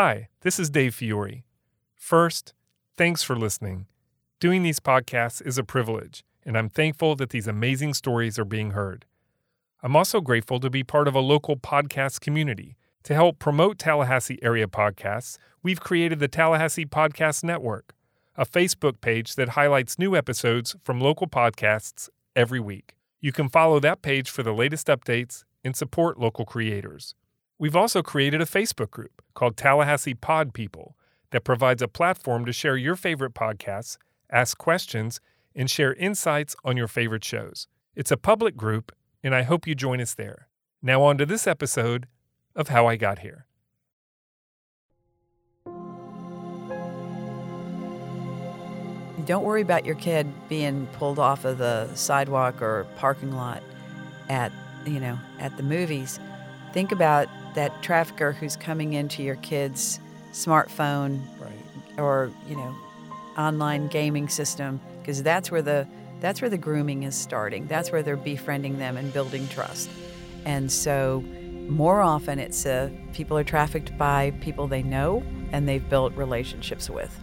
Hi, this is Dave Fiore. First, thanks for listening. Doing these podcasts is a privilege, and I'm thankful that these amazing stories are being heard. I'm also grateful to be part of a local podcast community. To help promote Tallahassee area podcasts, we've created the Tallahassee Podcast Network, a Facebook page that highlights new episodes from local podcasts every week. You can follow that page for the latest updates and support local creators. We've also created a Facebook group called Tallahassee Pod People that provides a platform to share your favorite podcasts, ask questions, and share insights on your favorite shows. It's a public group, and I hope you join us there. Now, on to this episode of How I Got Here. Don't worry about your kid being pulled off of the sidewalk or parking lot at, you know, at the movies. Think about that trafficker who's coming into your kid's smartphone Right. or, you know, online gaming system because that's where the that's where the grooming is starting. That's where they're befriending them and building trust. And so more often it's uh, people are trafficked by people they know and they've built relationships with.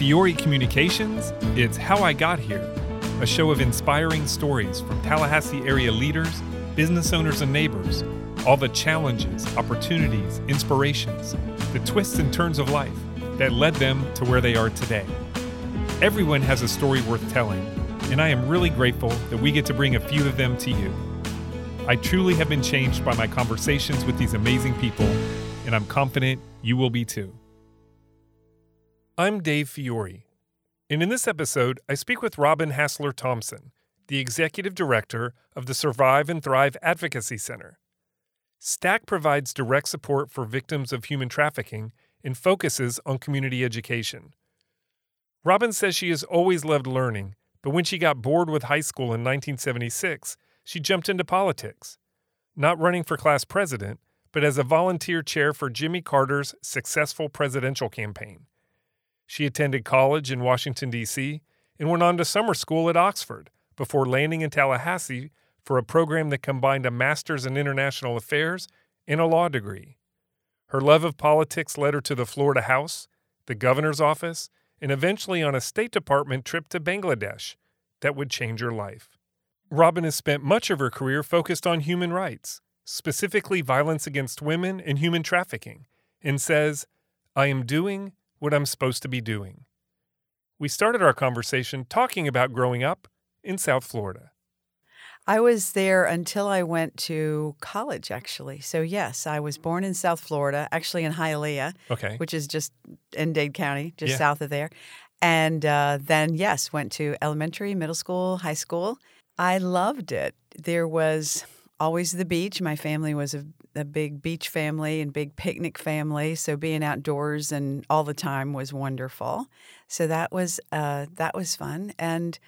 Fiore Communications, it's How I Got Here, a show of inspiring stories from Tallahassee area leaders, business owners, and neighbors. All the challenges, opportunities, inspirations, the twists and turns of life that led them to where they are today. Everyone has a story worth telling, and I am really grateful that we get to bring a few of them to you. I truly have been changed by my conversations with these amazing people, and I'm confident you will be too. I'm Dave Fiore, and in this episode, I speak with Robin Hassler Thompson, the Executive Director of the Survive and Thrive Advocacy Center. STAC provides direct support for victims of human trafficking and focuses on community education. Robin says she has always loved learning, but when she got bored with high school in 1976, she jumped into politics, not running for class president, but as a volunteer chair for Jimmy Carter's successful presidential campaign. She attended college in Washington, D.C., and went on to summer school at Oxford before landing in Tallahassee for a program that combined a master's in international affairs and a law degree. Her love of politics led her to the Florida House, the governor's office, and eventually on a State Department trip to Bangladesh that would change her life. Robin has spent much of her career focused on human rights, specifically violence against women and human trafficking, and says, I am doing what I'm supposed to be doing. We started our conversation talking about growing up in South Florida. I was there until I went to college, actually. So, yes, I was born in South Florida, actually in Hialeah, Okay. which is just in Dade County, just Yeah. south of there. And uh, then, yes, went to elementary, middle school, high school. I loved it. There was always the beach. My family was a, a big beach family and big picnic family. So, being outdoors and all the time was wonderful. So, that was, uh, that was fun. And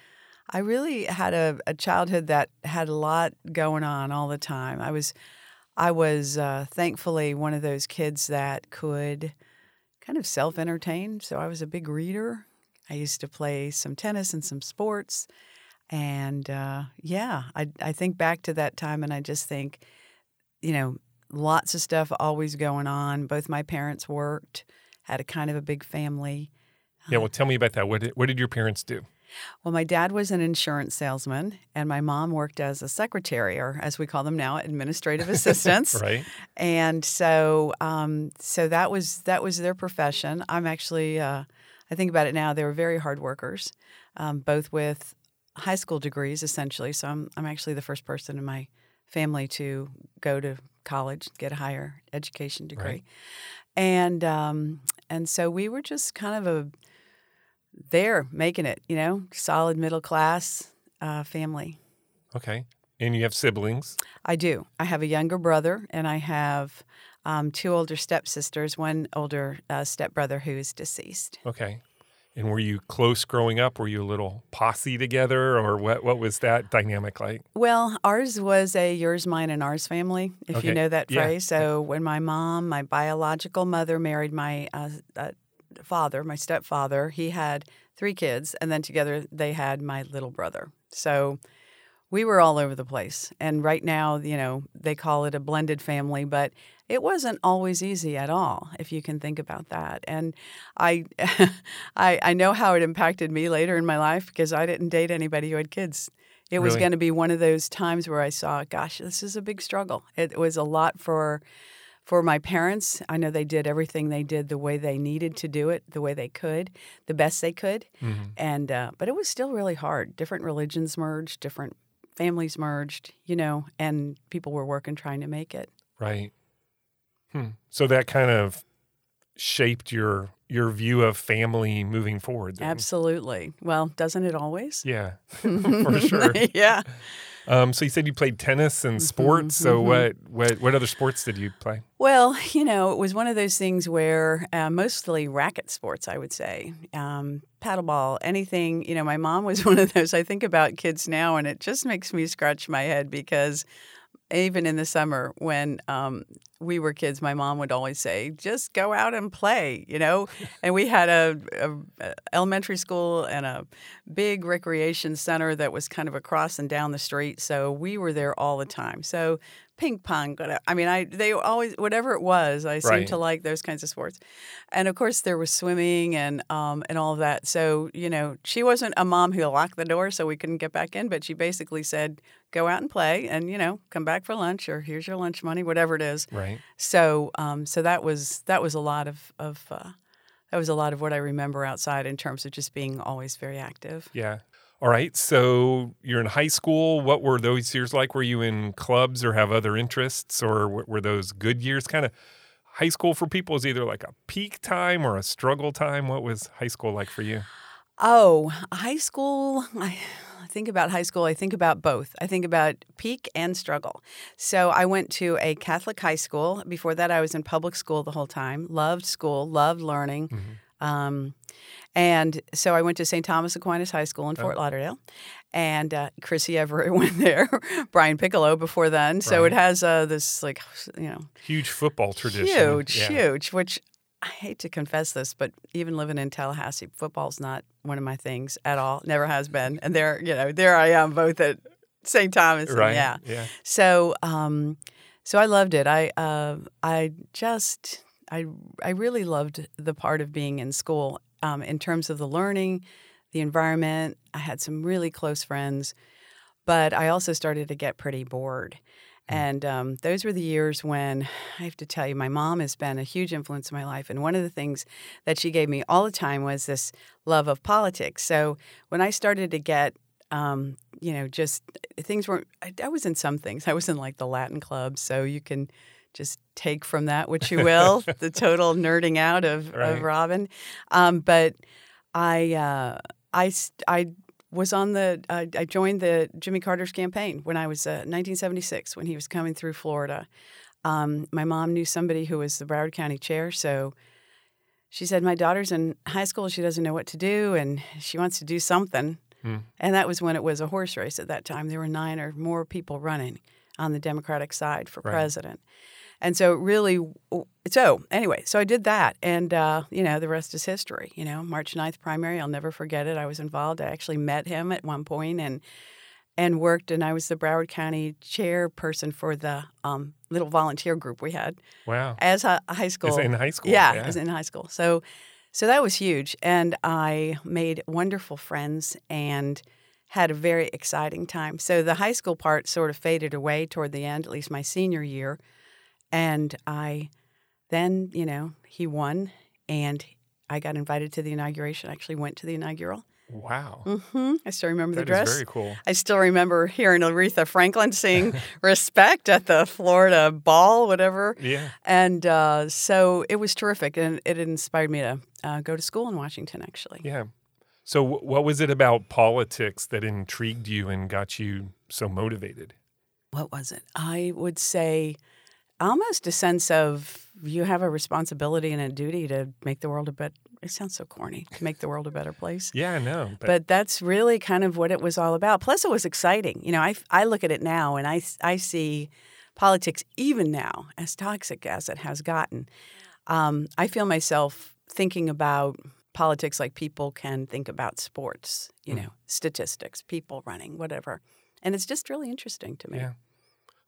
I really had a, a childhood that had a lot going on all the time. I was, I was uh, thankfully one of those kids that could kind of self entertain. So I was a big reader. I used to play some tennis and some sports. And uh, yeah, I, I think back to that time and I just think, you know, lots of stuff always going on. Both my parents worked, had a kind of a big family. Yeah, well, tell me about that. What did, what did your parents do? Well, my dad was an insurance salesman, and my mom worked as a secretary, or as we call them now, administrative assistants. Right? And so, um, so that was that was their profession. I'm actually, uh, I think about it now. They were very hard workers, um, both with high school degrees, essentially. So I'm I'm actually the first person in my family to go to college, get a higher education degree, Right. and um, and so we were just kind of a there making it, you know, solid middle class uh, family. Okay. And you have siblings. I do. I have a younger brother, and I have um, two older stepsisters, one older uh, stepbrother who is deceased. Okay. And were you close growing up? Were you a little posse together, or what? What was that dynamic like? Well, ours was a yours, mine, and ours family, if you know that Yeah. phrase. So when my mom, my biological mother, married my uh, uh, father, my stepfather, he had three kids, and then together they had my little brother. So we were all over the place. And right now, you know, they call it a blended family, but it wasn't always easy at all, if you can think about that. And I, I, I know how it impacted me later in my life because I didn't date anybody who had kids. It was going to be one of those times where I saw, gosh, this is a big struggle. It was a lot for for my parents. I know they did everything they did the way they needed to do it, the way they could, the best they could. Mhm. And uh, but it was still really hard. Different religions merged, different families merged, you know, and people were working trying to make it. Right. Hmm. So that kind of shaped your your view of family moving forward. then. Absolutely. Well, doesn't it always? Yeah, for sure. yeah. Um, so you said you played tennis and sports. So mhm. what what what other sports did you play? Well, you know, it was one of those things where uh, mostly racket sports, I would say, um, paddleball, anything. You know, my mom was one of those. I think about kids now, and it just makes me scratch my head because even in the summer when um, we were kids, my mom would always say, "Just go out and play," you know. and we had a, a, elementary school and a big recreation center that was kind of across and down the street, so we were there all the time. So ping pong, whatever. I mean, I they always whatever it was, I seemed Right. to like those kinds of sports. And of course, there was swimming and um, and all of that. So you know, she wasn't a mom who locked the door so we couldn't get back in, but she basically said, "Go out and play, and you know, come back for lunch, or here's your lunch money, whatever it is." Right. So um, so that was that was a lot of of uh, that was a lot of what I remember outside in terms of just being always very active. Yeah. All right. So you're in high school. What were those years like? Were you in clubs or have other interests, or were those good years? Kind of high school for people is either like a peak time or a struggle time. What was high school like for you? Oh, high school. I I think about high school. I think about both. I think about peak and struggle. So I went to a Catholic high school. Before that, I was in public school the whole time. Loved school, loved learning. Mm-hmm. Um, and so I went to St. Thomas Aquinas High School in Fort Lauderdale. And uh, Chrissie Evert went there, Brian Piccolo before then. So Right. it has uh, this, like, you know, Huge football tradition. Huge, Yeah. huge. Which I hate to confess this, but even living in Tallahassee, football's not one of my things at all. Never has been. And there, you know, there I am, both at St. Thomas. and Right. yeah. Yeah. So, um, so I loved it. I, uh, I just, I, I really loved the part of being in school um, in terms of the learning, the environment. I had some really close friends, but I also started to get pretty bored. And um, those were the years when I have to tell you, my mom has been a huge influence in my life. And one of the things that she gave me all the time was this love of politics. So when I started to get, um, you know, just things weren't, I, I was in some things. I was in like the Latin club. So you can just take from that what you will, the total nerding out of, Right. of Robin. Um, but I, uh, I, I was on the uh, I joined the Jimmy Carter's campaign when I was uh, 1976 when he was coming through Florida. Um, my mom knew somebody who was the Broward County chair, so she said, "My daughter's in high school. She doesn't know what to do, and she wants to do something." Hmm. And that was when it was a horse race at that time. There were nine or more people running on the Democratic side for Right. president. And so, really, so anyway, so I did that. And, uh, you know, the rest is history. You know, March 9th primary, I'll never forget it. I was involved. I actually met him at one point and and worked, and I was the Broward County chairperson for the um, little volunteer group we had Wow. as a high school. In high school. Yeah, Yeah. I was in high school. So, so that was huge, and I made wonderful friends and had a very exciting time. So the high school part sort of faded away toward the end, at least my senior year, and I then you know he won, and I got invited to the inauguration. I actually went to the inaugural. Wow. hmm I still remember the That is dress. very cool. I still remember hearing Aretha Franklin sing "Respect" at the Florida Ball, whatever. Yeah. And uh, so it was terrific, and it inspired me to uh, go to school in Washington. Actually, Yeah. So, wh- what was it about politics that intrigued you and got you so motivated? what was it? I would say almost a sense of you have a responsibility and a duty to make the world a better. It sounds so corny. To make the world a better place. Yeah, no, but, But that's really kind of what it was all about. Plus, it was exciting. You know, I, I look at it now and I, I see politics, even now, as toxic as it has gotten. Um, I feel myself thinking about politics like people can think about sports, you Mm. know, statistics, people running, whatever. And it's just really interesting to me. Yeah.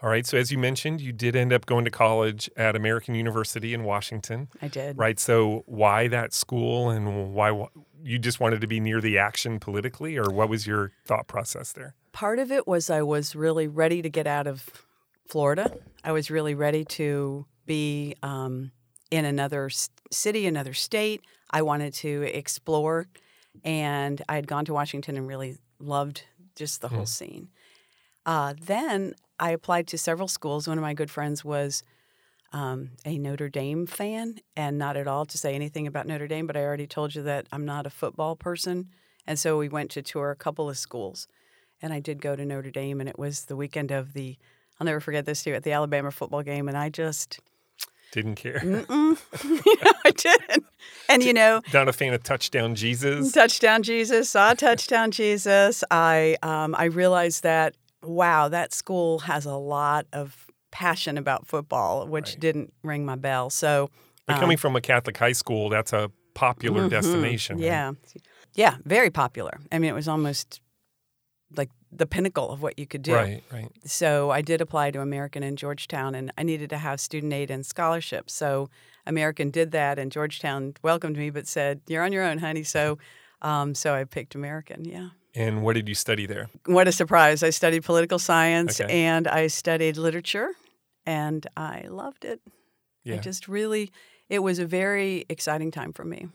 All right. So, as you mentioned, you did end up going to college at American University in Washington, I did. right? So, why that school and why you just wanted to be near the action politically, or what was your thought process there? Part of it was I was really ready to get out of Florida. I was really ready to be um, in another city, another state. I wanted to explore, and I had gone to Washington and really loved just the whole scene. Uh, then I applied to several schools. One of my good friends was um, a Notre Dame fan, and not at all to say anything about Notre Dame, but I already told you that I'm not a football person. And so we went to tour a couple of schools. And I did go to Notre Dame, and it was the weekend of the, I'll never forget this too, at the Alabama football game. And I just, Didn't care. I didn't. And you know, Not a fan of touchdown Jesus. touchdown Jesus, saw touchdown Jesus. I um, I realized that wow, that school has a lot of passion about football, which Right. didn't ring my bell. So But um, coming from a Catholic high school, that's a popular mhm, destination. right? Yeah, yeah, very popular. I mean, it was almost like the pinnacle of what you could do. Right. Right. So I did apply to American in Georgetown, and I needed to have student aid and scholarships. So American did that, and Georgetown welcomed me, but said, "You're on your own, honey." So, um, so I picked American. Yeah. And what did you study there? What a surprise! I studied political science Okay. and I studied literature, and I loved it. Yeah. I just really, it was a very exciting time for me.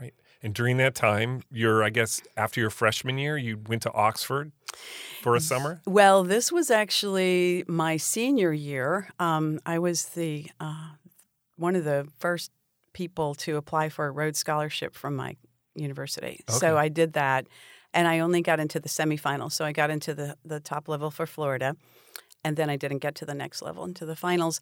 Right. And during that time, you're, I guess, after your freshman year, you went to Oxford for a summer. Well, this was actually my senior year. Um, I was the uh, one of the first people to apply for a Rhodes Scholarship from my university. So I did that, and I only got into the semifinals. So I got into the the top level for Florida, and then I didn't get to the next level into the finals.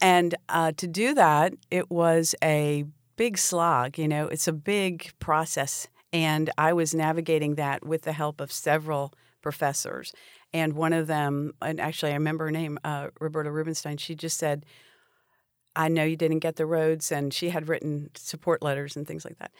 And uh, to do that, it was a big slog. You know, it's a big process, and I was navigating that with the help of several professors. And one of them, and actually I remember her name, uh, Roberta Rubenstein. She just said, "I know you didn't get the Rhodes," and she had written support letters and things like that.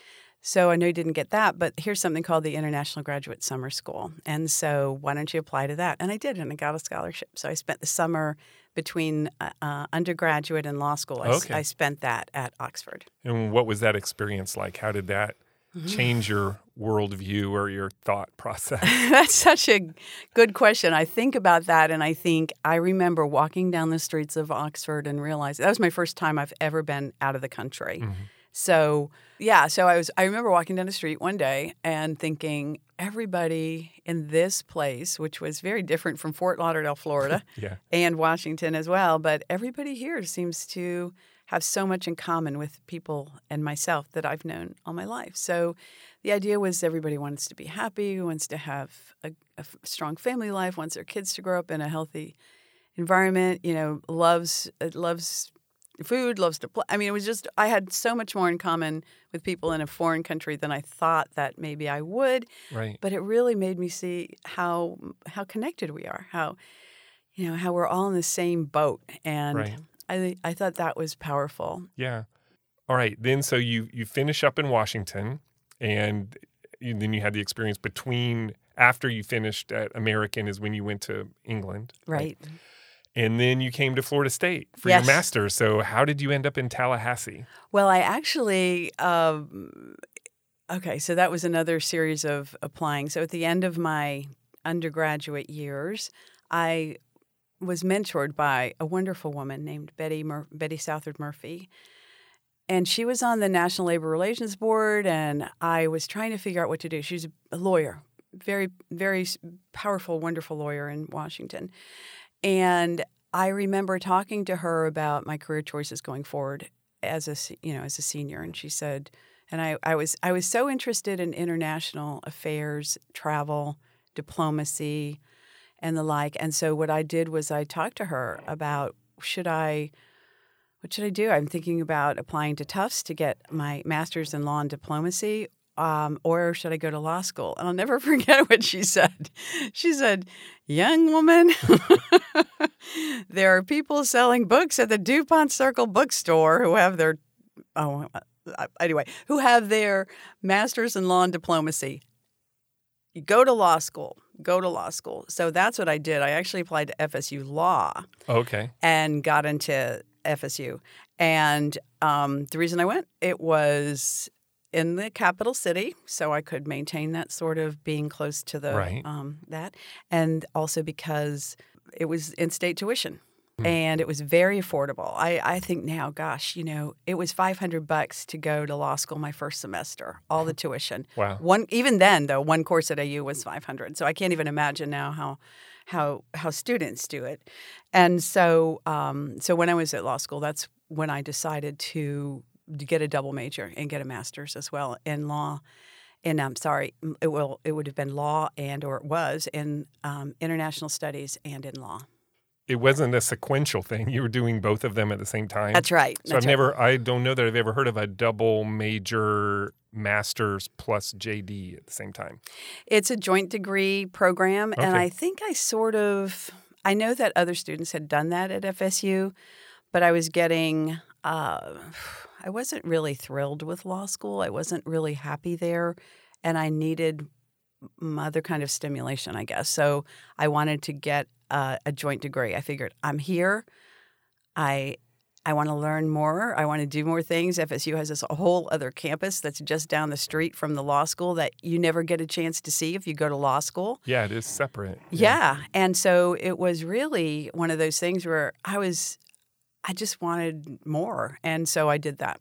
So I know you didn't get that, but here's something called the International Graduate Summer School. And so why don't you apply to that? And I did, and I got a scholarship. So I spent the summer between uh, uh, undergraduate and law school. I, Okay. I spent that at Oxford. And what was that experience like? How did that Mm-hmm. change your worldview or your thought process? That's such a good question. I think about that, and I think I remember walking down the streets of Oxford and realized that was my first time I've ever been out of the country. Mhm. So yeah, so I was. I remember walking down the street one day and thinking, everybody in this place, which was very different from Fort Lauderdale, Florida, Yeah. and Washington as well, but everybody here seems to have so much in common with people and myself that I've known all my life. So the idea was everybody wants to be happy, wants to have a strong family life, wants their kids to grow up in a healthy environment, you know, loves uh, loves food, loves to play. I mean, it was just I had so much more in common with people in a foreign country than I thought that maybe I would Right. but it really made me see how how connected we are how you know how we're all in the same boat and Right. i i thought that was powerful Yeah. All right. Then, so you you finish up in Washington, and you, then you had the experience between after you finished at American is when you went to England, right And then you came to Florida State for Yes. your master's. So how did you end up in Tallahassee? well i actually um okay so that was another series of applying so at the end of my undergraduate years i was mentored by a wonderful woman named betty Mur- betty southard murphy and she was on the National Labor Relations Board, and I was trying to figure out what to do. She's a lawyer, very, very powerful, wonderful lawyer in Washington. And I remember talking to her about my career choices going forward as a you know as a senior, and she said, and I, I was I was so interested in international affairs, travel, diplomacy, and the like. And so what I did was I talked to her about should I what should I do? I'm thinking about applying to Tufts to get my master's in law and diplomacy, um, or should I go to law school? And I'll never forget what she said. She said, Young woman, there are people selling books at the DuPont Circle bookstore who have their, oh, anyway, who have their master's in law and diplomacy. You go to law school, go to law school. So that's what I did. I actually applied to FSU Law Okay. and got into FSU. And um, the reason I went, it was in the capital city, so I could maintain that sort of being close to the Right. um, that, and also because it was in-state tuition. Hmm. And it was very affordable. I, I think now, gosh, you know, it was five hundred bucks to go to law school my first semester, all the tuition. Wow. One even then though, one course at AU was five hundred. So I can't even imagine now how how how students do it. And so um, so when I was at law school, that's when I decided to get a double major and get a master's as well in law. And I'm sorry, it will it would have been law and or it was in um, international studies and in law. It wasn't a sequential thing. You were doing both of them at the same time. That's right. So that's I've right. never, I don't know that I've ever heard of a double major master's plus JD at the same time. It's a joint degree program, and I think I sort of I know that other students had done that at FSU, but I was getting uh, I wasn't really thrilled with law school. I wasn't really happy there, and I needed other kind of stimulation, I guess. So I wanted to get uh, a joint degree. I figured I'm here. I I want to learn more. I want to do more things. FSU has this whole other campus that's just down the street from the law school that you never get a chance to see if you go to law school. Yeah, it is separate. Yeah. And so it was really one of those things where I was, I just wanted more. And so I did that.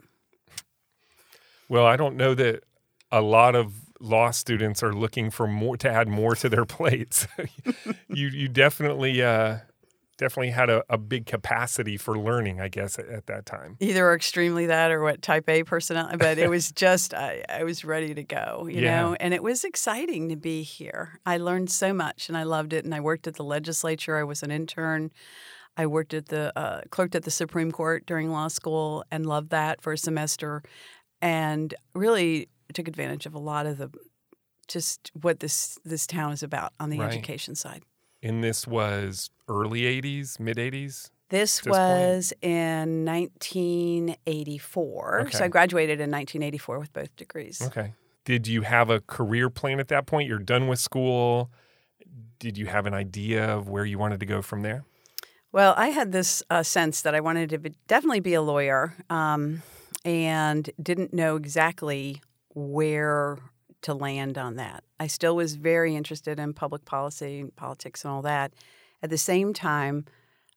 Well, I don't know that a lot of law students are looking for more to add more to their plates. you you definitely uh, definitely had a, a big capacity for learning, I guess, at, at that time. Either extremely that or what type A personality, but it was just, I, I was ready to go, you Yeah. know, and it was exciting to be here. I learned so much and I loved it. And I worked at the legislature, I was an intern. I worked at the, uh, clerked at the Supreme Court during law school and loved that for a semester and really took advantage of a lot of the, just what this, this town is about on the Right. education side. And this was early 80s, mid 80s. This this point? was in 1984. So I graduated in 1984 with both degrees. Okay. Did you have a career plan at that point? You're done with school. Did you have an idea of where you wanted to go from there? Well, I had this uh, sense that I wanted to be, definitely be a lawyer um, and didn't know exactly where to land on that. I still was very interested in public policy and politics and all that. At the same time,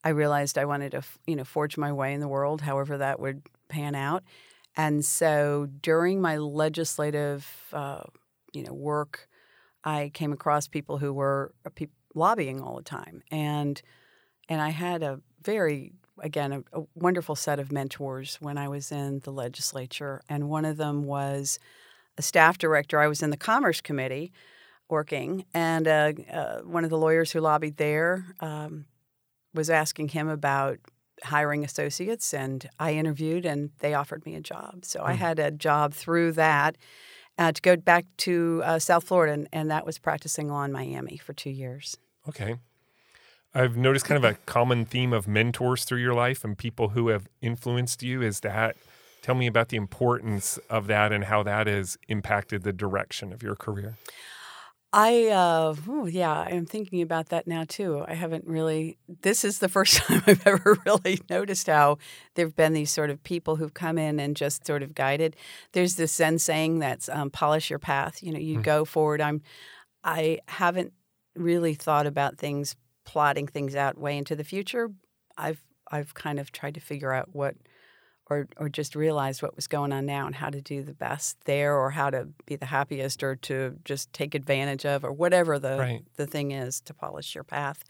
I realized I wanted to, you know, forge my way in the world, however that would pan out. And so during my legislative, uh, you know, work, I came across people who were uh, lobbying all the time, and and I had a very again a, a wonderful set of mentors when I was in the legislature, and one of them was a staff director. I was in the Commerce Committee working, and uh, uh, one of the lawyers who lobbied there um, was asking him about hiring associates, and I interviewed, and they offered me a job. So I Hmm. had a job through that. Uh, to go back to uh, South Florida, and, and that was practicing law in Miami for two years. Okay. I've noticed kind of a common theme of mentors through your life and people who have influenced you. Is that, tell me about the importance of that and how that has impacted the direction of your career. I, uh, ooh, yeah, I'm thinking about that now too. I haven't really, this is the first time I've ever really noticed how there have been these sort of people who've come in and just sort of guided. There's this Zen saying that's um, polish your path. You know, you Mm. go forward. I'm, I haven't really thought about things, plotting things out way into the future. I've, I've kind of tried to figure out what, or, or just realized what was going on now and how to do the best there or how to be the happiest or to just take advantage of or whatever the, Right. the thing is to polish your path.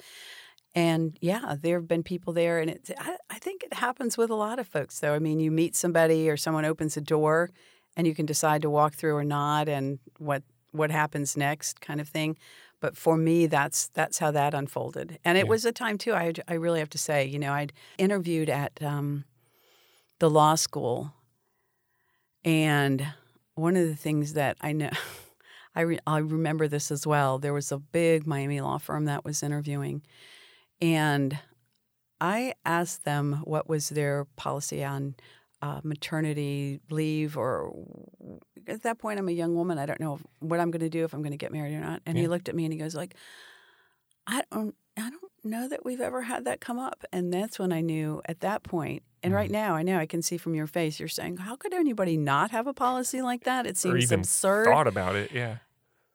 And yeah, there have been people there, and it's, I, I think it happens with a lot of folks, though. I mean, you meet somebody or someone opens a door, and you can decide to walk through or not, and what what happens next, kind of thing. But for me, that's that's how that unfolded, and it Yeah. was a time too. I I really have to say, you know, I'd interviewed at um, the law school, and one of the things that I know. I, re- I remember this as well. There was a big Miami law firm that was interviewing, and I asked them what was their policy on uh, maternity leave or at that point i'm a young woman i don't know what i'm going to do if i'm going to get married or not and Yeah. he looked at me and he goes like i don't i don't know that we've ever had that come up and that's when i knew at that point and right Mm-hmm. now i know i can see from your face you're saying how could anybody not have a policy like that it or seems absurd thought about it. Yeah.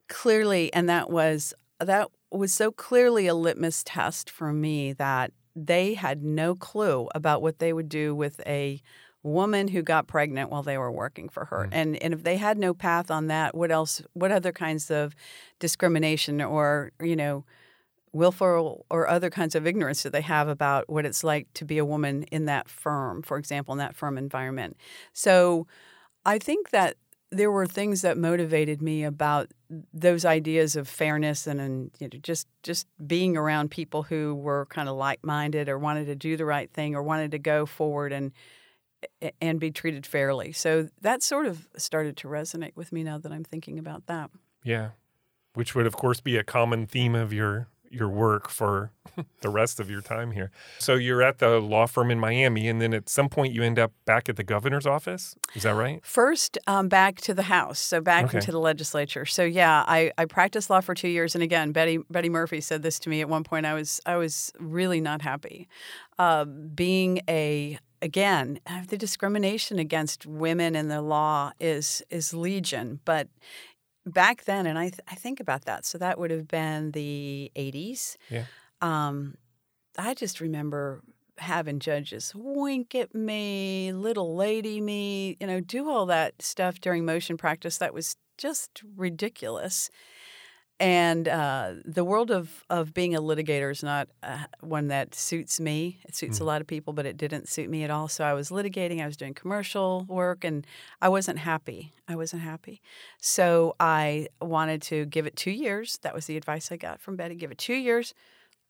clearly and that was that was so clearly a litmus test for me that they had no clue about what they would do with a woman who got pregnant while they were working for her Mm. and and if they had no path on that what else what other kinds of discrimination or you know willful or other kinds of ignorance do they have about what it's like to be a woman in that firm for example in that firm environment so i think that there were things that motivated me about those ideas of fairness and, and you know, just just being around people who were kind of like-minded or wanted to do the right thing or wanted to go forward and and be treated fairly. So that sort of started to resonate with me now that I'm thinking about that. Yeah. Which would, of course, be a common theme of your your work for the rest of your time here. So you're at the law firm in Miami, and then at some point you end up back at the governor's office. Is that right? First, um, back to the House, so back Okay. into the legislature. So yeah, I, I practiced law for two years, and again, Betty Betty Murphy said this to me at one point. I was I was really not happy, uh, being a again uh, the discrimination against women in the law is is legion, but back then, and I th- I think about that. So that would have been the '80s. Yeah. Um, I just remember having judges wink at me, little lady me, you know, do all that stuff during motion practice. That was just ridiculous. And uh, the world of, of being a litigator is not uh, one that suits me. It suits a lot of people, but it didn't suit me at all. So I was litigating, I was doing commercial work, and I wasn't happy. I wasn't happy. So I wanted to give it two years. That was the advice I got from Betty give it two years,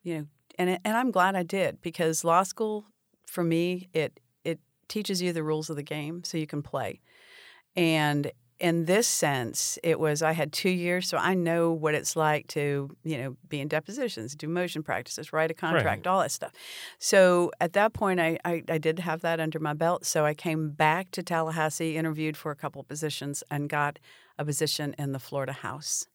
you know, and, it- and I'm glad I did because law school, for me, it, it teaches you the rules of the game so you can play. And in this sense, it was I had two years, so I know what it's like to, you know, be in depositions, do motion practices, write a contract, all that stuff. So at that point, I, I, I did have that under my belt. So I came back to Tallahassee, interviewed for a couple of positions, and got a position in the Florida House.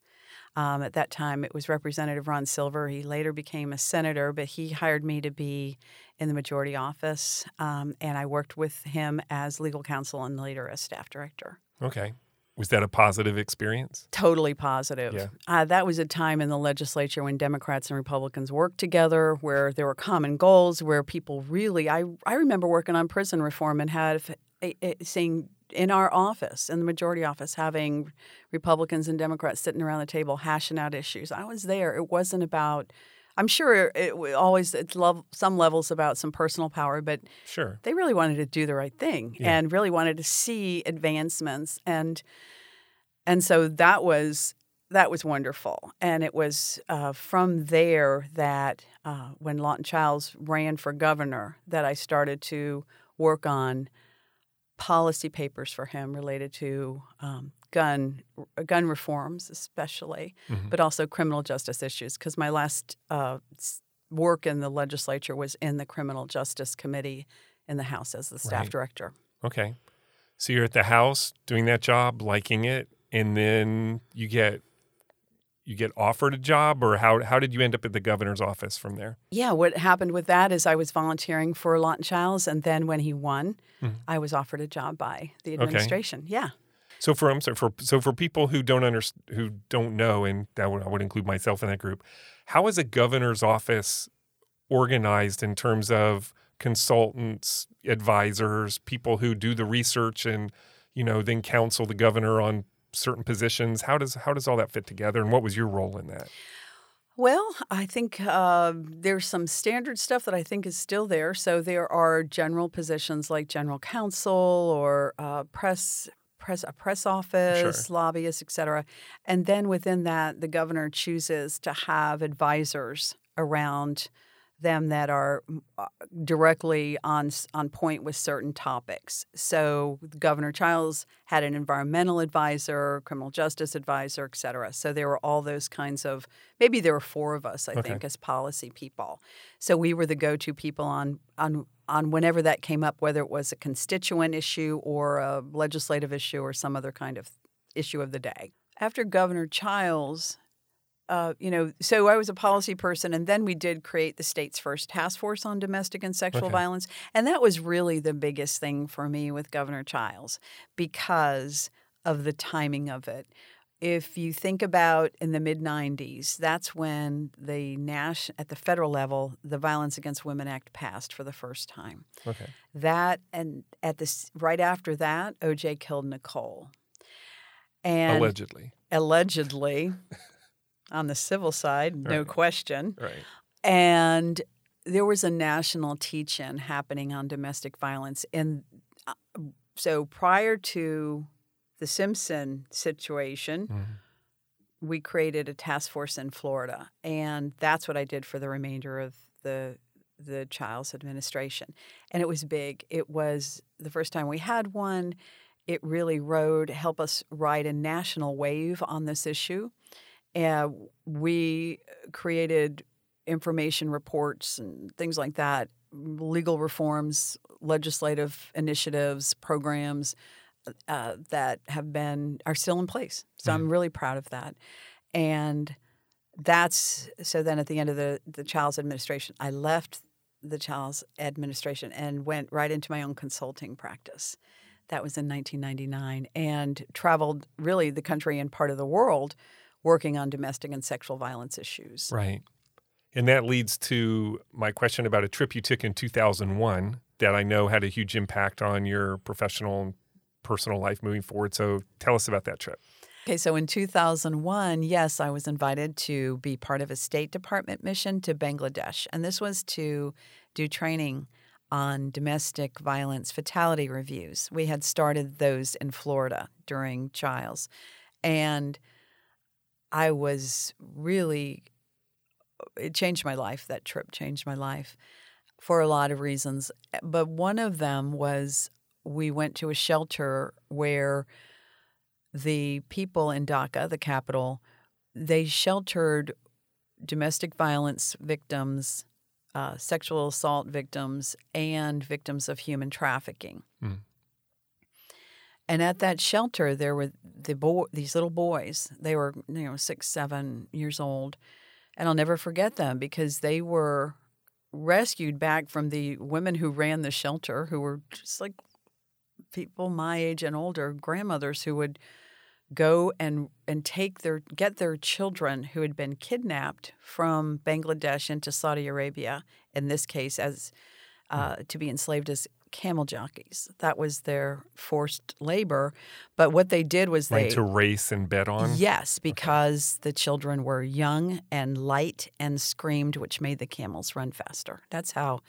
Um, at that time, it was Representative Ron Silver. He later became a senator, but he hired me to be in the majority office, um, and I worked with him as legal counsel and later as staff director. Okay. Was that a positive experience? Totally positive. Yeah. Uh, that was a time in the legislature when Democrats and Republicans worked together, where there were common goals, where people really. I I remember working on prison reform and had a, a, seeing in our office, in the majority office, having Republicans and Democrats sitting around the table hashing out issues. I was there. It wasn't about. I'm sure it always it's love, some levels about some personal power, but Sure. they really wanted to do the right thing Yeah. and really wanted to see advancements and and so that was that was wonderful and it was uh, from there that uh, when Lawton Chiles ran for governor that I started to work on policy papers for him related to um, gun gun reforms especially Mhm. but also criminal justice issues because my last uh, work in the legislature was in the criminal justice committee in the house as the staff Right. director Okay. So you're at the house doing that job, liking it, and then you get you get offered a job, or how how did you end up at the governor's office from there? yeah what happened with that is i was volunteering for lawton chiles and then when he won Mhm. i was offered a job by the administration yeah So for I'm sorry, for so for people who don't under, who don't know, and that would, I would include myself in that group, how is a governor's office organized in terms of consultants, advisors, people who do the research, and you know then counsel the governor on certain positions? How does how does all that fit together, and what was your role in that? Well, I think uh, there's some standard stuff that I think is still there. So there are general positions like general counsel or uh, press press a press office, lobbyists, et cetera. And then within that, the governor chooses to have advisors around them that are uh, directly on on point with certain topics. So Governor Chiles had an environmental advisor, criminal justice advisor, et cetera. So there were all those kinds of maybe there were four of us, I Okay. think, as policy people. So we were the go-to people on on on whenever that came up, whether it was a constituent issue or a legislative issue or some other kind of issue of the day. After Governor Chiles, uh, you know, so I was a policy person, and then we did create the state's first task force on domestic and sexual Okay. violence. And that was really the biggest thing for me with Governor Chiles because of the timing of it. If you think about in the mid 90s, that's when the Nash at the federal level, the Violence Against Women Act passed for the first time. Okay. That and at this right after that, OJ killed Nicole. And Allegedly. allegedly on the civil side, no Right. question. Right. And there was a national teach in happening on domestic violence. And uh, so prior to the Simpson situation, Mhm. we created a task force in Florida. And that's what I did for the remainder of the the Chiles administration. And it was big. It was the first time we had one. It really rode, helped us ride a national wave on this issue. And we created information reports and things like that, legal reforms, legislative initiatives, programs uh, that have been are still in place. So I'm really proud of that. And that's so then at the end of the the Chiles administration, I left the Chiles administration and went right into my own consulting practice. That was in 1999 and traveled really the country and part of the world working on domestic and sexual violence issues. Right. And that leads to my question about a trip you took in 2001 that I know had a huge impact on your professional personal life moving forward. So tell us about that trip. Okay, so in 2001, yes, I was invited to be part of a State Department mission to Bangladesh. And this was to do training on domestic violence fatality reviews. We had started those in Florida during Chiles. And I was really, it changed my life. That trip changed my life for a lot of reasons. But one of them was we went to a shelter where the people in Dhaka, the capital, they sheltered domestic violence victims, uh, sexual assault victims, and victims of human trafficking. Mm. And at that shelter, there were the boy, these little boys. They were, you know, six, seven years old, and I'll never forget them because they were rescued back from the women who ran the shelter, who were just like people my age and older, grandmothers who would go and and take their get their children who had been kidnapped from Bangladesh into Saudi Arabia. In this case, as uh, to be enslaved as camel jockeys. That was their forced labor. But what they did was they to race and bet on. Yes, because the children were young and light and screamed, which made the camels run faster. That's how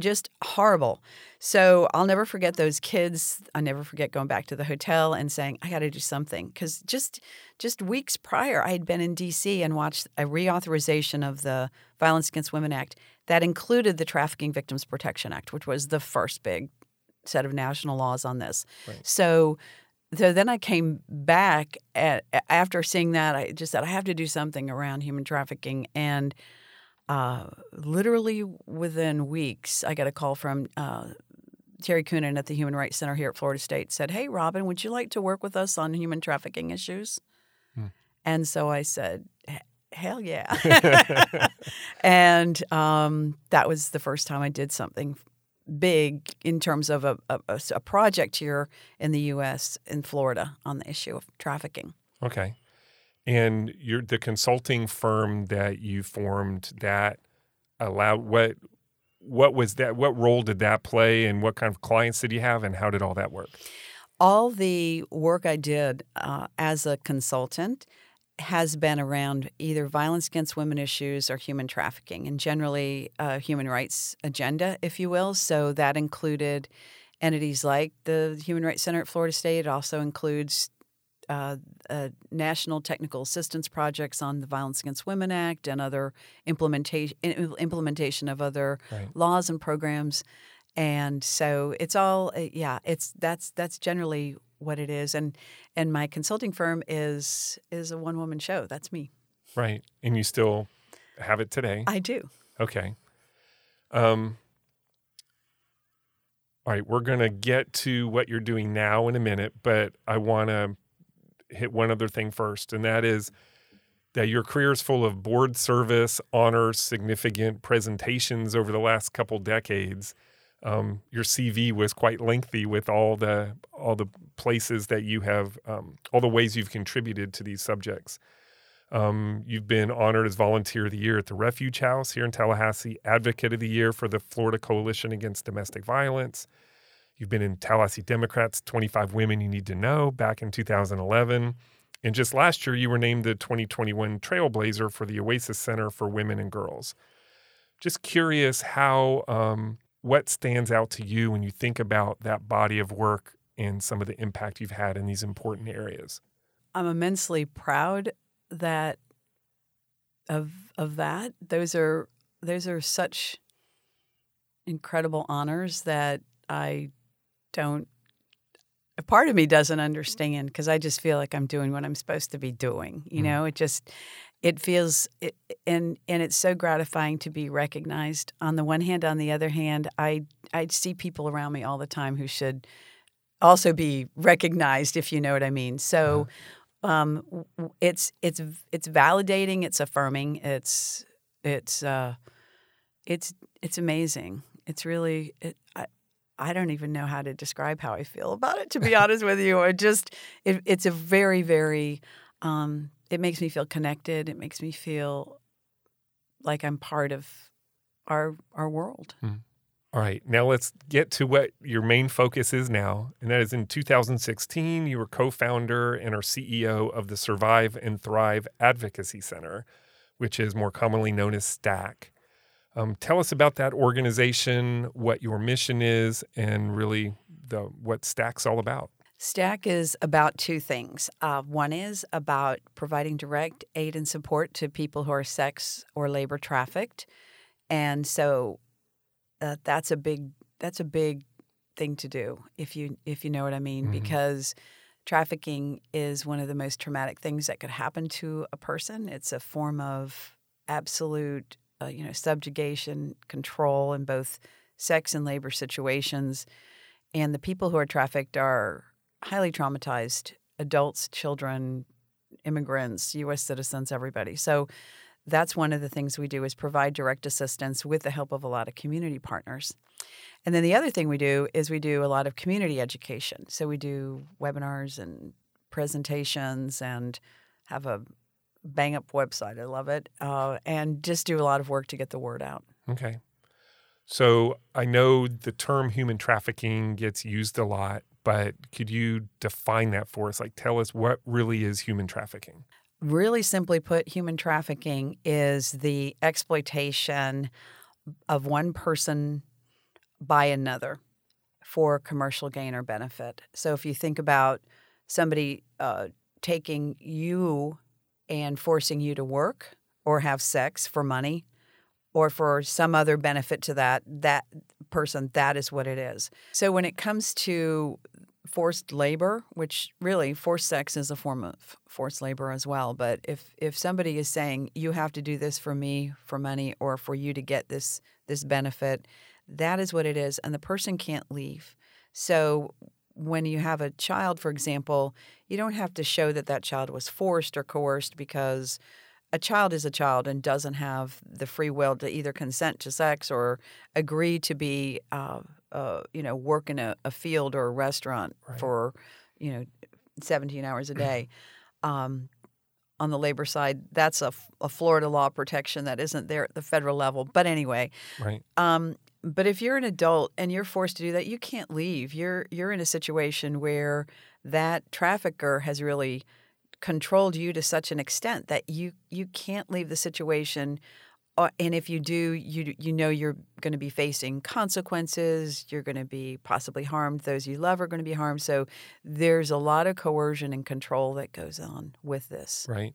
just horrible. So I'll never forget those kids. I never forget going back to the hotel and saying, I got to do something. Because just, just weeks prior, I had been in D.C. and watched a reauthorization of the Violence Against Women Act that included the Trafficking Victims Protection Act, which was the first big set of national laws on this. Right. So so then I came back at, after seeing that. I just said I have to do something around human trafficking, and uh, literally within weeks, I got a call from uh, Terry Coonan at the Human Rights Center here at Florida State. Said, "Hey, Robin, would you like to work with us on human trafficking issues?" Hmm. And so I said, "Hell yeah!" and um, that was the first time I did something big in terms of a, a, a- a project here in the U.S. in Florida on the issue of trafficking. Okay. And you're the consulting firm that you formed that allowed what what was that what role did that play and what kind of clients did you have and how did all that work? All the work I did uh, as a consultant has been around either violence against women issues or human trafficking, and generally human rights agenda, if you will. So that included entities like the Human Rights Center at Florida State. It also includes uh, uh, national technical assistance projects on the Violence Against Women Act and other implementation implementation of other Right. laws and programs. And so it's all uh, yeah, it's that's that's generally what it is. And and my consulting firm is is a one woman show. That's me. Right. And you still have it today. I do. Okay. Um, All right, we're going to get to what you're doing now in a minute, but I want to hit one other thing first, and that is that your career is full of board service, honors, significant presentations over the last couple decades. Um, your CV was quite lengthy with all the all the places that you have, um, all the ways you've contributed to these subjects. Um, you've been honored as Volunteer of the Year at the Refuge House here in Tallahassee, Advocate of the Year for the Florida Coalition Against Domestic Violence. You've been in Tallahassee Democrat's 25 Women You Need to Know back in 2011. And just last year, you were named the 2021 Trailblazer for the Oasis Center for Women and Girls. Just curious how, um, what stands out to you when you think about that body of work and some of the impact you've had in these important areas? I'm immensely proud that of of that. Those are those are such incredible honors that I don't a part of me doesn't understand because I just feel like I'm doing what I'm supposed to be doing. You mm. know, it just it feels it, and and it's so gratifying to be recognized. On the one hand, on the other hand, I I see people around me all the time who should also be recognized, if you know what I mean. So. Um, it's it's it's validating. It's affirming. It's it's uh, it's it's amazing. It's really it, I I don't even know how to describe how I feel about it. To be honest with you, it just it, it's a very very um, it makes me feel connected. It makes me feel like I'm part of our our world. Mm. All right, now let's get to what your main focus is now. And that is in 2016, you were co founder and are CEO of the Survive and Thrive Advocacy Center, which is more commonly known as STAC. Um, tell us about that organization, what your mission is, and really the, what STAC's all about. Stack is about two things. Uh, one is about providing direct aid and support to people who are sex or labor trafficked. And so uh, that's a big that's a big thing to do if you if you know what I mean mm-hmm. because trafficking is one of the most traumatic things that could happen to a person. It's a form of absolute uh, you know subjugation, control in both sex and labor situations, and the people who are trafficked are highly traumatized adults, children, immigrants, U.S. citizens, everybody. So that's one of the things we do is provide direct assistance with the help of a lot of community partners. And then the other thing we do is we do a lot of community education. So we do webinars and presentations and have a bang up website. I love it. Uh, and just do a lot of work to get the word out. Okay. So I know the term human trafficking gets used a lot, but could you define that for us? Like, tell us what really is human trafficking? really simply put, human trafficking is the exploitation of one person by another for commercial gain or benefit. So if you think about somebody uh, taking you and forcing you to work or have sex for money or for some other benefit to that that person that is what it is so when it comes to forced labor, which really forced sex is a form of forced labor as well. But if if somebody is saying you have to do this for me for money or for you to get this this benefit, that is what it is, and the person can't leave. So when you have a child, for example, you don't have to show that that child was forced or coerced because a child is a child and doesn't have the free will to either consent to sex or agree to be uh, uh, you know, work in a, a, field or a restaurant right. for, you know, 17 hours a day. Um, on the labor side, that's a, a, Florida law protection that isn't there at the federal level. But anyway, right. Um, but if you're an adult and you're forced to do that, you can't leave. You're you're in a situation where that trafficker has really controlled you to such an extent that you you can't leave the situation uh, and if you do, you you know you're going to be facing consequences. You're going to be possibly harmed. Those you love are going to be harmed. So there's a lot of coercion and control that goes on with this. Right.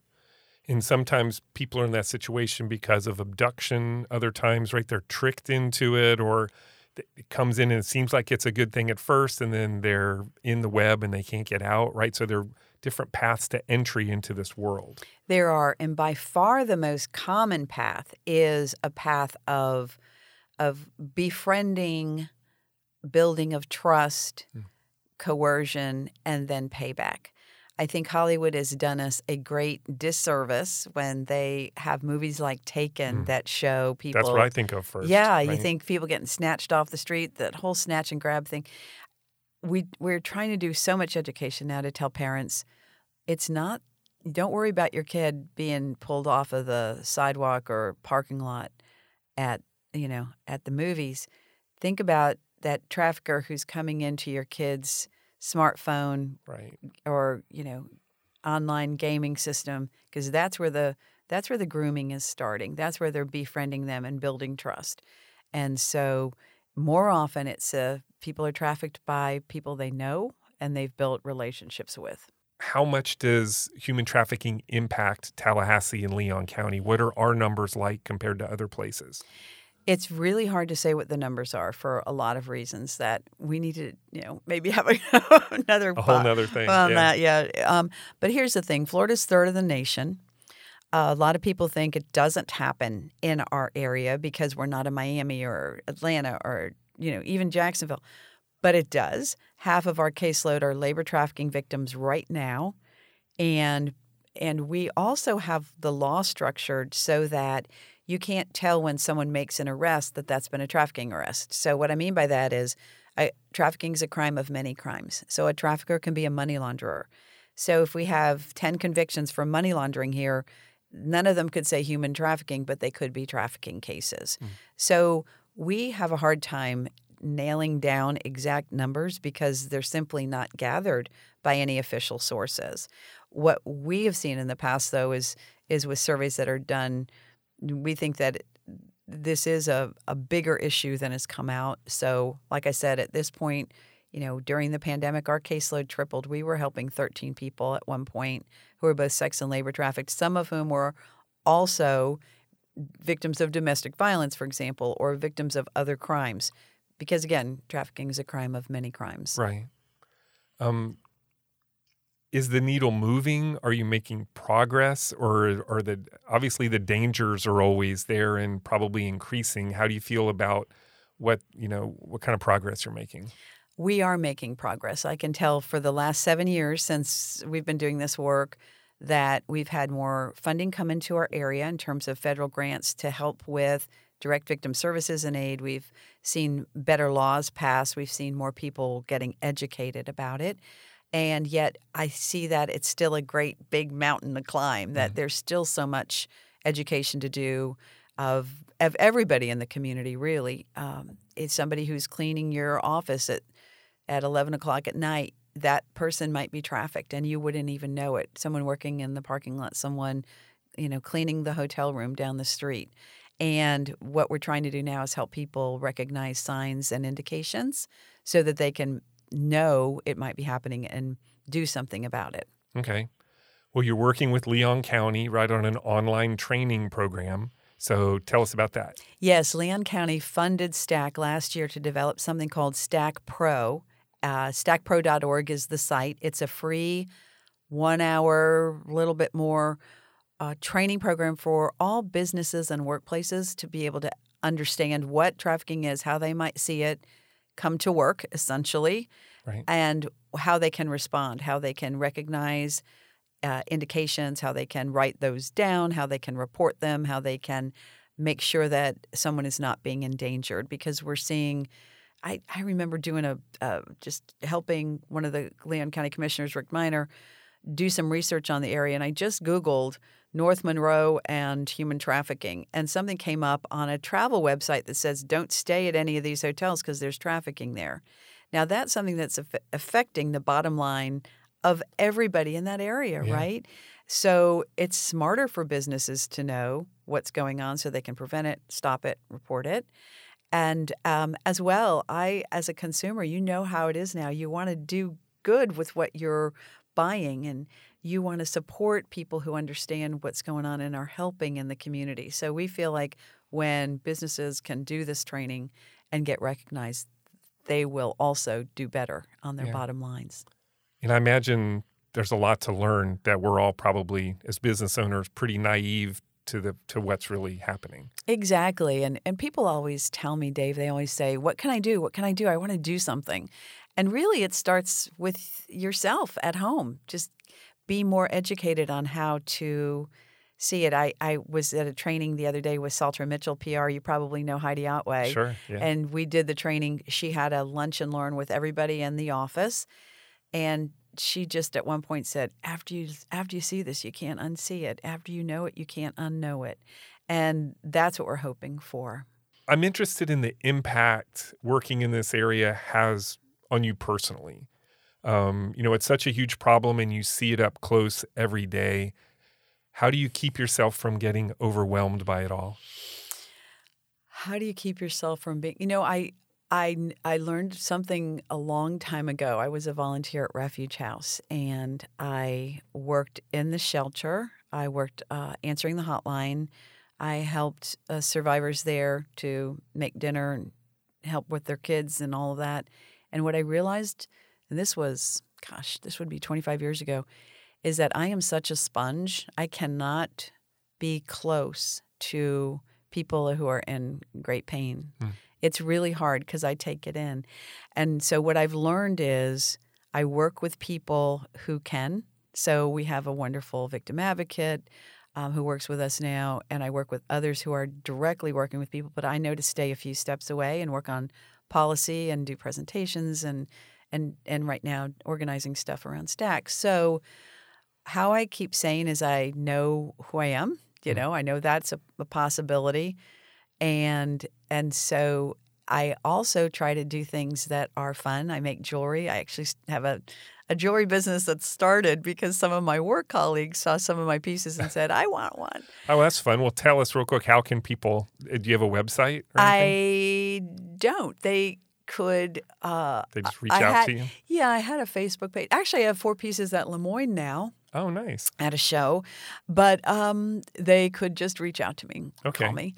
And sometimes people are in that situation because of abduction. Other times, right, they're tricked into it, or it comes in and it seems like it's a good thing at first, and then they're in the web and they can't get out. Right. So they're different paths to entry into this world. There are, and by far the most common path is a path of of befriending building of trust, hmm. coercion, and then payback. I think Hollywood has done us a great disservice when they have movies like Taken mm. that show people. That's what I think of first. Yeah, you think people getting snatched off the street, that whole snatch and grab thing. We we're trying to do so much education now to tell parents it's not don't worry about your kid being pulled off of the sidewalk or parking lot at you know at the movies. Think about that trafficker who's coming into your kid's smartphone Right. or you know online gaming system because that's where the that's where the grooming is starting that's where they're befriending them and building trust and so more often it's uh, people are trafficked by people they know and they've built relationships with How much does human trafficking impact Tallahassee and Leon County? What are our numbers like compared to other places? It's really hard to say what the numbers are for a lot of reasons that we need to you know maybe have a, another A whole other thing. on yeah. that yeah um, but here's the thing florida's third of the nation Uh, a lot of people think it doesn't happen in our area because we're not in Miami or Atlanta or you know even Jacksonville, but it does. Half of our caseload are labor trafficking victims right now, and and we also have the law structured so that you can't tell when someone makes an arrest that that's been a trafficking arrest. So what I mean by that is, I, trafficking is a crime of many crimes. So a trafficker can be a money launderer. So if we have ten convictions for money laundering here, none of them could say human trafficking, but they could be trafficking cases. Mm. So we have a hard time nailing down exact numbers because they're simply not gathered by any official sources. What we have seen in the past, though, is is with surveys that are done, we think that this is a, a bigger issue than has come out. So, like I said, at this point, you know, during the pandemic, our caseload tripled. We were helping 13 people at one point who were both sex and labor trafficked, some of whom were also victims of domestic violence, for example, or victims of other crimes. Because again, trafficking is a crime of many crimes. Right. Um, is the needle moving? Are you making progress, or are the obviously the dangers are always there and probably increasing? How do you feel about what you know? What kind of progress you're making? We are making progress. I can tell for the last seven years since we've been doing this work that we've had more funding come into our area in terms of federal grants to help with direct victim services and aid. We've seen better laws passed. We've seen more people getting educated about it. And yet, I see that it's still a great big mountain to climb, that there's still so much education to do of, of everybody in the community, really. Um, it's somebody who's cleaning your office at, at 11 o'clock at night. That person might be trafficked and you wouldn't even know it. Someone working in the parking lot, someone, you know, cleaning the hotel room down the street. And what we're trying to do now is help people recognize signs and indications so that they can know it might be happening and do something about it. Okay. Well, you're working with Leon County right on an online training program. So tell us about that. Yes, Leon County funded STAC last year to develop something called STAC Pro. Uh, STACPro.org is the site. It's a free, one hour, little bit more uh, training program for all businesses and workplaces to be able to understand what trafficking is, how they might see it, come to work essentially, Right. and how they can respond, how they can recognize uh, indications, how they can write those down, how they can report them, how they can make sure that someone is not being endangered. Because we're seeing, I, I remember doing a uh, just helping one of the Leon County commissioners, Rick Minor, do some research on the area, and I just Googled North Monroe and human trafficking, and something came up on a travel website that says don't stay at any of these hotels because there's trafficking there. Now that's something that's aff- affecting the bottom line of everybody in that area, Yeah. right? So it's smarter for businesses to know what's going on so they can prevent it, stop it, report it. And um, as well, I, as a consumer, you know how it is now. You want to do good with what you're buying and you want to support people who understand what's going on and are helping in the community. So we feel like when businesses can do this training and get recognized, they will also do better on their Yeah. bottom lines. And I imagine there's a lot to learn that we're all probably, as business owners, pretty naive to the to what's really happening. Exactly. And and people always tell me, Dave, they always say, "What can I do? What can I do? I want to do something." And really it starts with yourself at home. Just be more educated on how to see it. I, I was at a training the other day with Salter Mitchell PR. You probably know Heidi Otway. Sure. Yeah. And we did the training. She had a lunch and learn with everybody in the office. And she just at one point said, after you after you see this, you can't unsee it. After you know it, you can't unknow it. And that's what we're hoping for. I'm interested in the impact working in this area has on you personally. Um, you know, it's such a huge problem and you see it up close every day. How do you keep yourself from getting overwhelmed by it all? How do you keep yourself from being, you know, I, I, I learned something a long time ago. I was a volunteer at Refuge House and I worked in the shelter. I worked uh, answering the hotline. I helped uh, survivors there to make dinner and help with their kids and all of that. And what I realized, and this was, gosh, this would be 25 years ago, is that I am such a sponge. I cannot be close to people who are in great pain. Mm. It's really hard because I take it in. And so what I've learned is I work with people who can. So we have a wonderful victim advocate um, who works with us now, and I work with others who are directly working with people. But I know to stay a few steps away and work on policy and do presentations and and and right now organizing stuff around STAC. So how I keep saying is I know who I am. You mm. know, I know that's a, a possibility, and and so I also try to do things that are fun. I make jewelry. I actually have a a jewelry business that started because some of my work colleagues saw some of my pieces and said, "I want one." Oh, that's fun. Well, tell us real quick. How can people? Uh, do you have a website? I don't. They could. Uh, they just reach I out had, to you. Yeah, I had a Facebook page. Actually, I have four pieces at LeMoyne now. Oh, nice. At a show, but um, they could just reach out to me. Okay. Call me.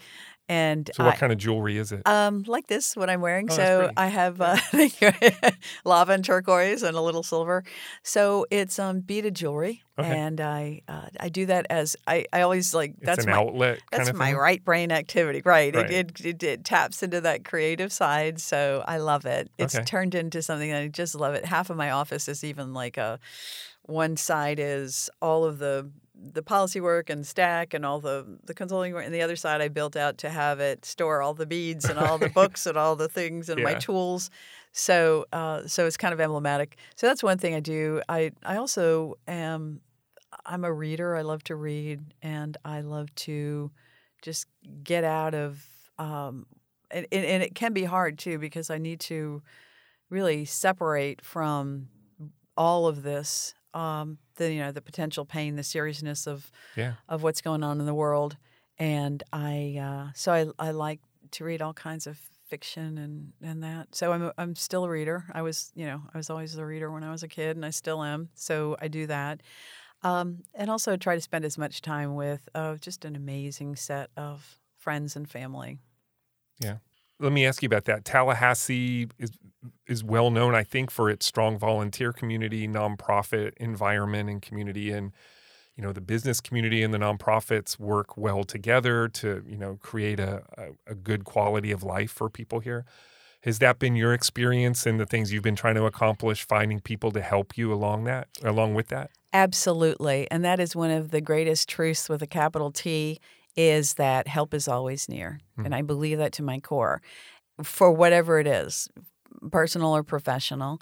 And so, what I, kind of jewelry is it? Um, like this, what I'm wearing. Oh, so I have uh, lava and turquoise and a little silver. So it's um, beaded jewelry, okay. and I uh, I do that as I, I always like it's that's an my outlet. That's my thing? right brain activity. Right. right. It, it, it, it taps into that creative side. So I love it. It's okay. turned into something that I just love it. Half of my office is even like a one side is all of the the policy work and STAC and all the the consulting work, and the other side I built out to have it store all the beads and all the books and all the things and yeah. my tools. So uh, so it's kind of emblematic. So that's one thing I do. I I also am I'm a reader. I love to read and I love to just get out of um, and, and it can be hard too because I need to really separate from all of this um, the you know the potential pain, the seriousness of yeah. of what's going on in the world, and I uh, so I I like to read all kinds of fiction and and that. So I'm I'm still a reader. I was you know I was always a reader when I was a kid, and I still am. So I do that, um, and also try to spend as much time with uh, just an amazing set of friends and family. Yeah. Let me ask you about that. Tallahassee is is well known, I think, for its strong volunteer community, nonprofit environment, and community. And you know, the business community and the nonprofits work well together to you know create a, a, a good quality of life for people here. Has that been your experience and the things you've been trying to accomplish, finding people to help you along that, along with that? Absolutely, and that is one of the greatest truths with a capital T is that help is always near. Mm. And I believe that to my core for whatever it is, personal or professional.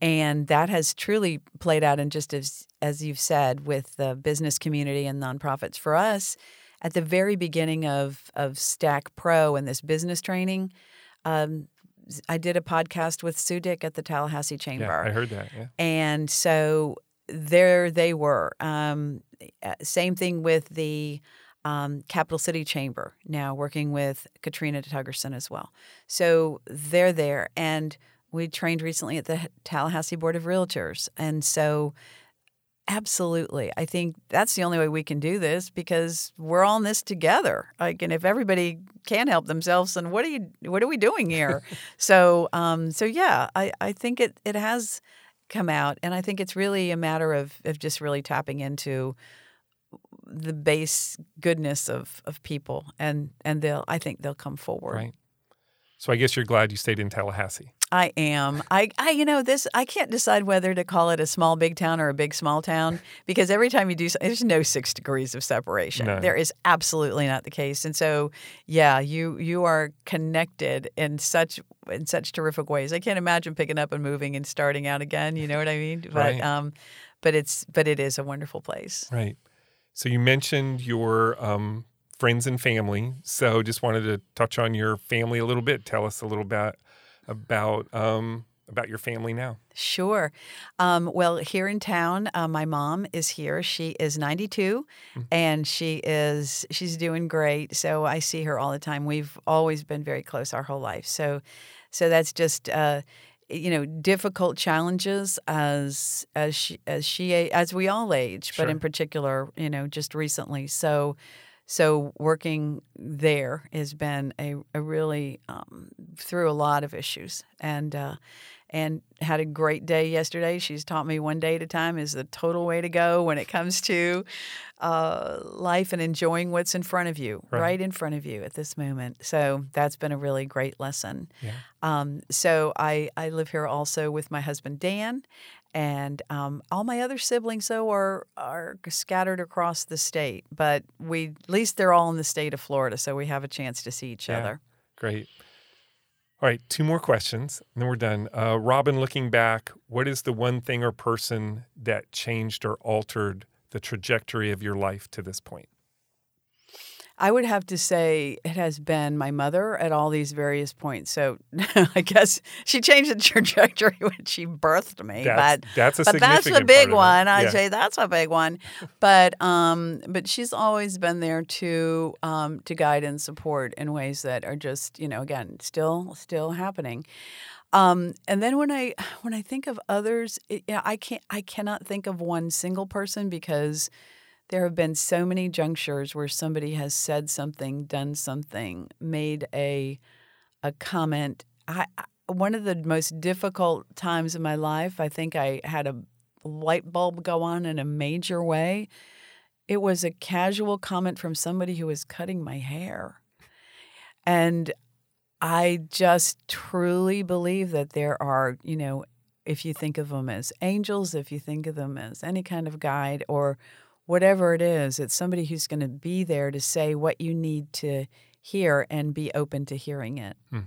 And that has truly played out in just as as you've said with the business community and nonprofits. For us, at the very beginning of of STAC Pro and this business training, um, I did a podcast with Sue Dick at the Tallahassee Chamber. Yeah, I heard that. Yeah. And so there they were. Um, same thing with the um, Capital City Chamber now working with Katrina Tuggerson as well. So they're there. And we trained recently at the Tallahassee Board of Realtors. And so absolutely. I think that's the only way we can do this because we're all in this together. Like and if everybody can't help themselves, then what are you what are we doing here? so um so yeah, I, I think it it has come out and I think it's really a matter of of just really tapping into the base goodness of of people, and and they'll I think they'll come forward. Right. So I guess you're glad you stayed in Tallahassee. I am. I, I, you know, this. I can't decide whether to call it a small big town or a big small town because every time you do, there's no six degrees of separation. No. There is absolutely not the case, and so yeah, you you are connected in such in such terrific ways. I can't imagine picking up and moving and starting out again. You know what I mean? But Right. um, but it's but it is a wonderful place. Right. So you mentioned your um, friends and family. So just wanted to touch on your family a little bit. Tell us a little bit about um, about your family now. Sure. Um, well, here in town, uh, my mom is here. She is 92, and she is she's doing great. So I see her all the time. We've always been very close our whole life. So, so that's just uh, you know difficult challenges as as she as she as we all age, but in particular, you know, just recently. So. So working there has been a, a really um, through a lot of issues and uh, and had a great day yesterday. She's taught me one day at a time is the total way to go when it comes to uh, life and enjoying what's in front of you, Right. right. in front of you at this moment. So that's been a really great lesson. Yeah. Um, so I, I live here also with my husband Dan, and um, all my other siblings though are are scattered across the state. But we at least they're all in the state of Florida, so we have a chance to see each Yeah. other. Great. All right, two more questions, and then we're done. Uh, Robin, looking back, what is the one thing or person that changed or altered the trajectory of your life to this point? I would have to say it has been my mother at all these various points. So I guess she changed the trajectory when she birthed me. That's, but that's a but that's a big one. I Yeah. say that's a big one. But um, but she's always been there to um, to guide and support in ways that are just you know again still still happening. Um, and then when I when I think of others, it, yeah, I can't I cannot think of one single person because there have been so many junctures where somebody has said something, done something, made a a comment. I, one of the most difficult times in my life, I think I had a light bulb go on in a major way. It was a casual comment from somebody who was cutting my hair. And I just truly believe that there are, you know, if you think of them as angels, if you think of them as any kind of guide or whatever it is, it's somebody who's going to be there to say what you need to hear and be open to hearing it. Hmm.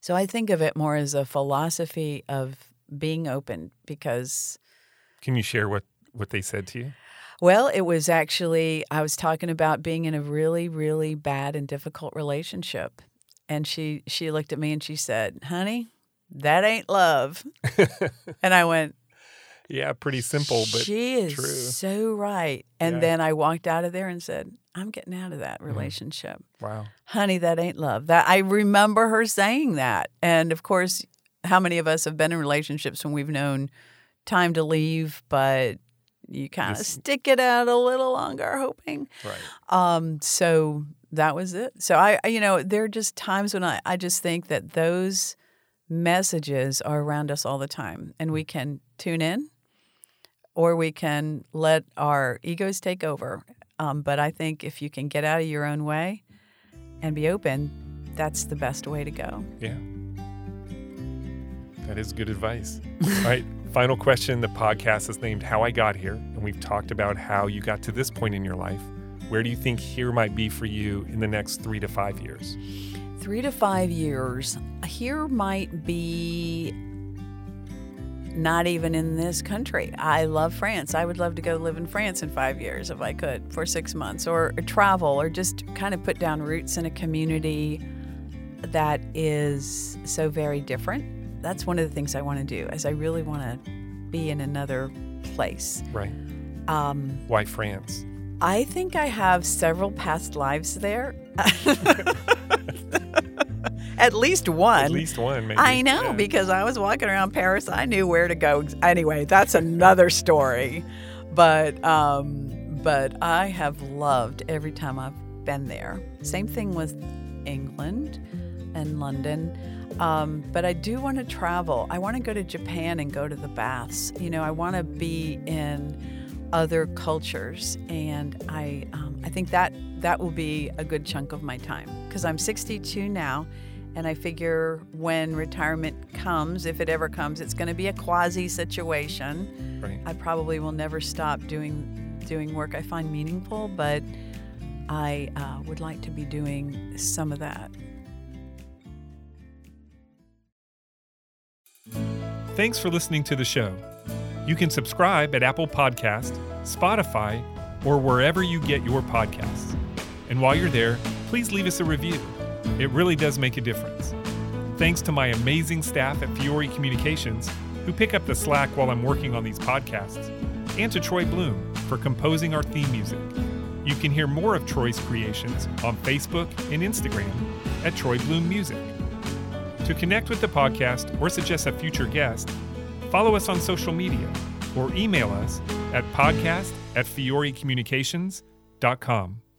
So I think of it more as a philosophy of being open because Can you share what, what they said to you? well, it was actually, I was talking about being in a really, really bad and difficult relationship. And she, she looked at me and she said, honey, that ain't love. and I went, Yeah, pretty simple, but she is true. so right. And Yeah. then I walked out of there and said, I'm getting out of that relationship. wow. Honey, that ain't love. That I remember her saying that. And of course, how many of us have been in relationships when we've known time to leave, but you kind of stick it out a little longer, hoping. Right. Um, so that was it. So I, I- you know, there are just times when I, I just think that those messages are around us all the time, and we can tune in, or we can let our egos take over. Um, but I think if you can get out of your own way and be open, that's the best way to go. Yeah. That is good advice. All right. Final question. The podcast is named How I Got Here, and we've talked about how you got to this point in your life. Where do you think here might be for you in the next three to five years? Three to five years. Here might be not even in this country. I love France. I would love to go live in France in five years if I could for six months or, or travel or just kind of put down roots in a community that is so very different. That's one of the things I want to do is I really want to be in another place. Right. Um, Why France? I think I have several past lives there. At least one. At least one, maybe. I know Yeah. because I was walking around Paris. I knew where to go. Anyway, that's another story. But um, but I have loved every time I've been there. Same thing with England and London. Um, but I do want to travel. I want to go to Japan and go to the baths. You know, I want to be in other cultures, and I um, I think that that will be a good chunk of my time because I'm 62 now, and I figure when retirement comes, if it ever comes, it's going to be a quasi situation. Right. I probably will never stop doing doing work I find meaningful, but I uh, would like to be doing some of that. Thanks for listening to the show. You can subscribe at Apple Podcast, Spotify, or wherever you get your podcasts. And while you're there, please leave us a review. It really does make a difference. Thanks to my amazing staff at Fiore Communications, who pick up the slack while I'm working on these podcasts, and to Troy Bloom for composing our theme music. You can hear more of Troy's creations on Facebook and Instagram at Troy Bloom Music. To connect with the podcast or suggest a future guest, follow us on social media or email us at podcast at fiorecommunications.com.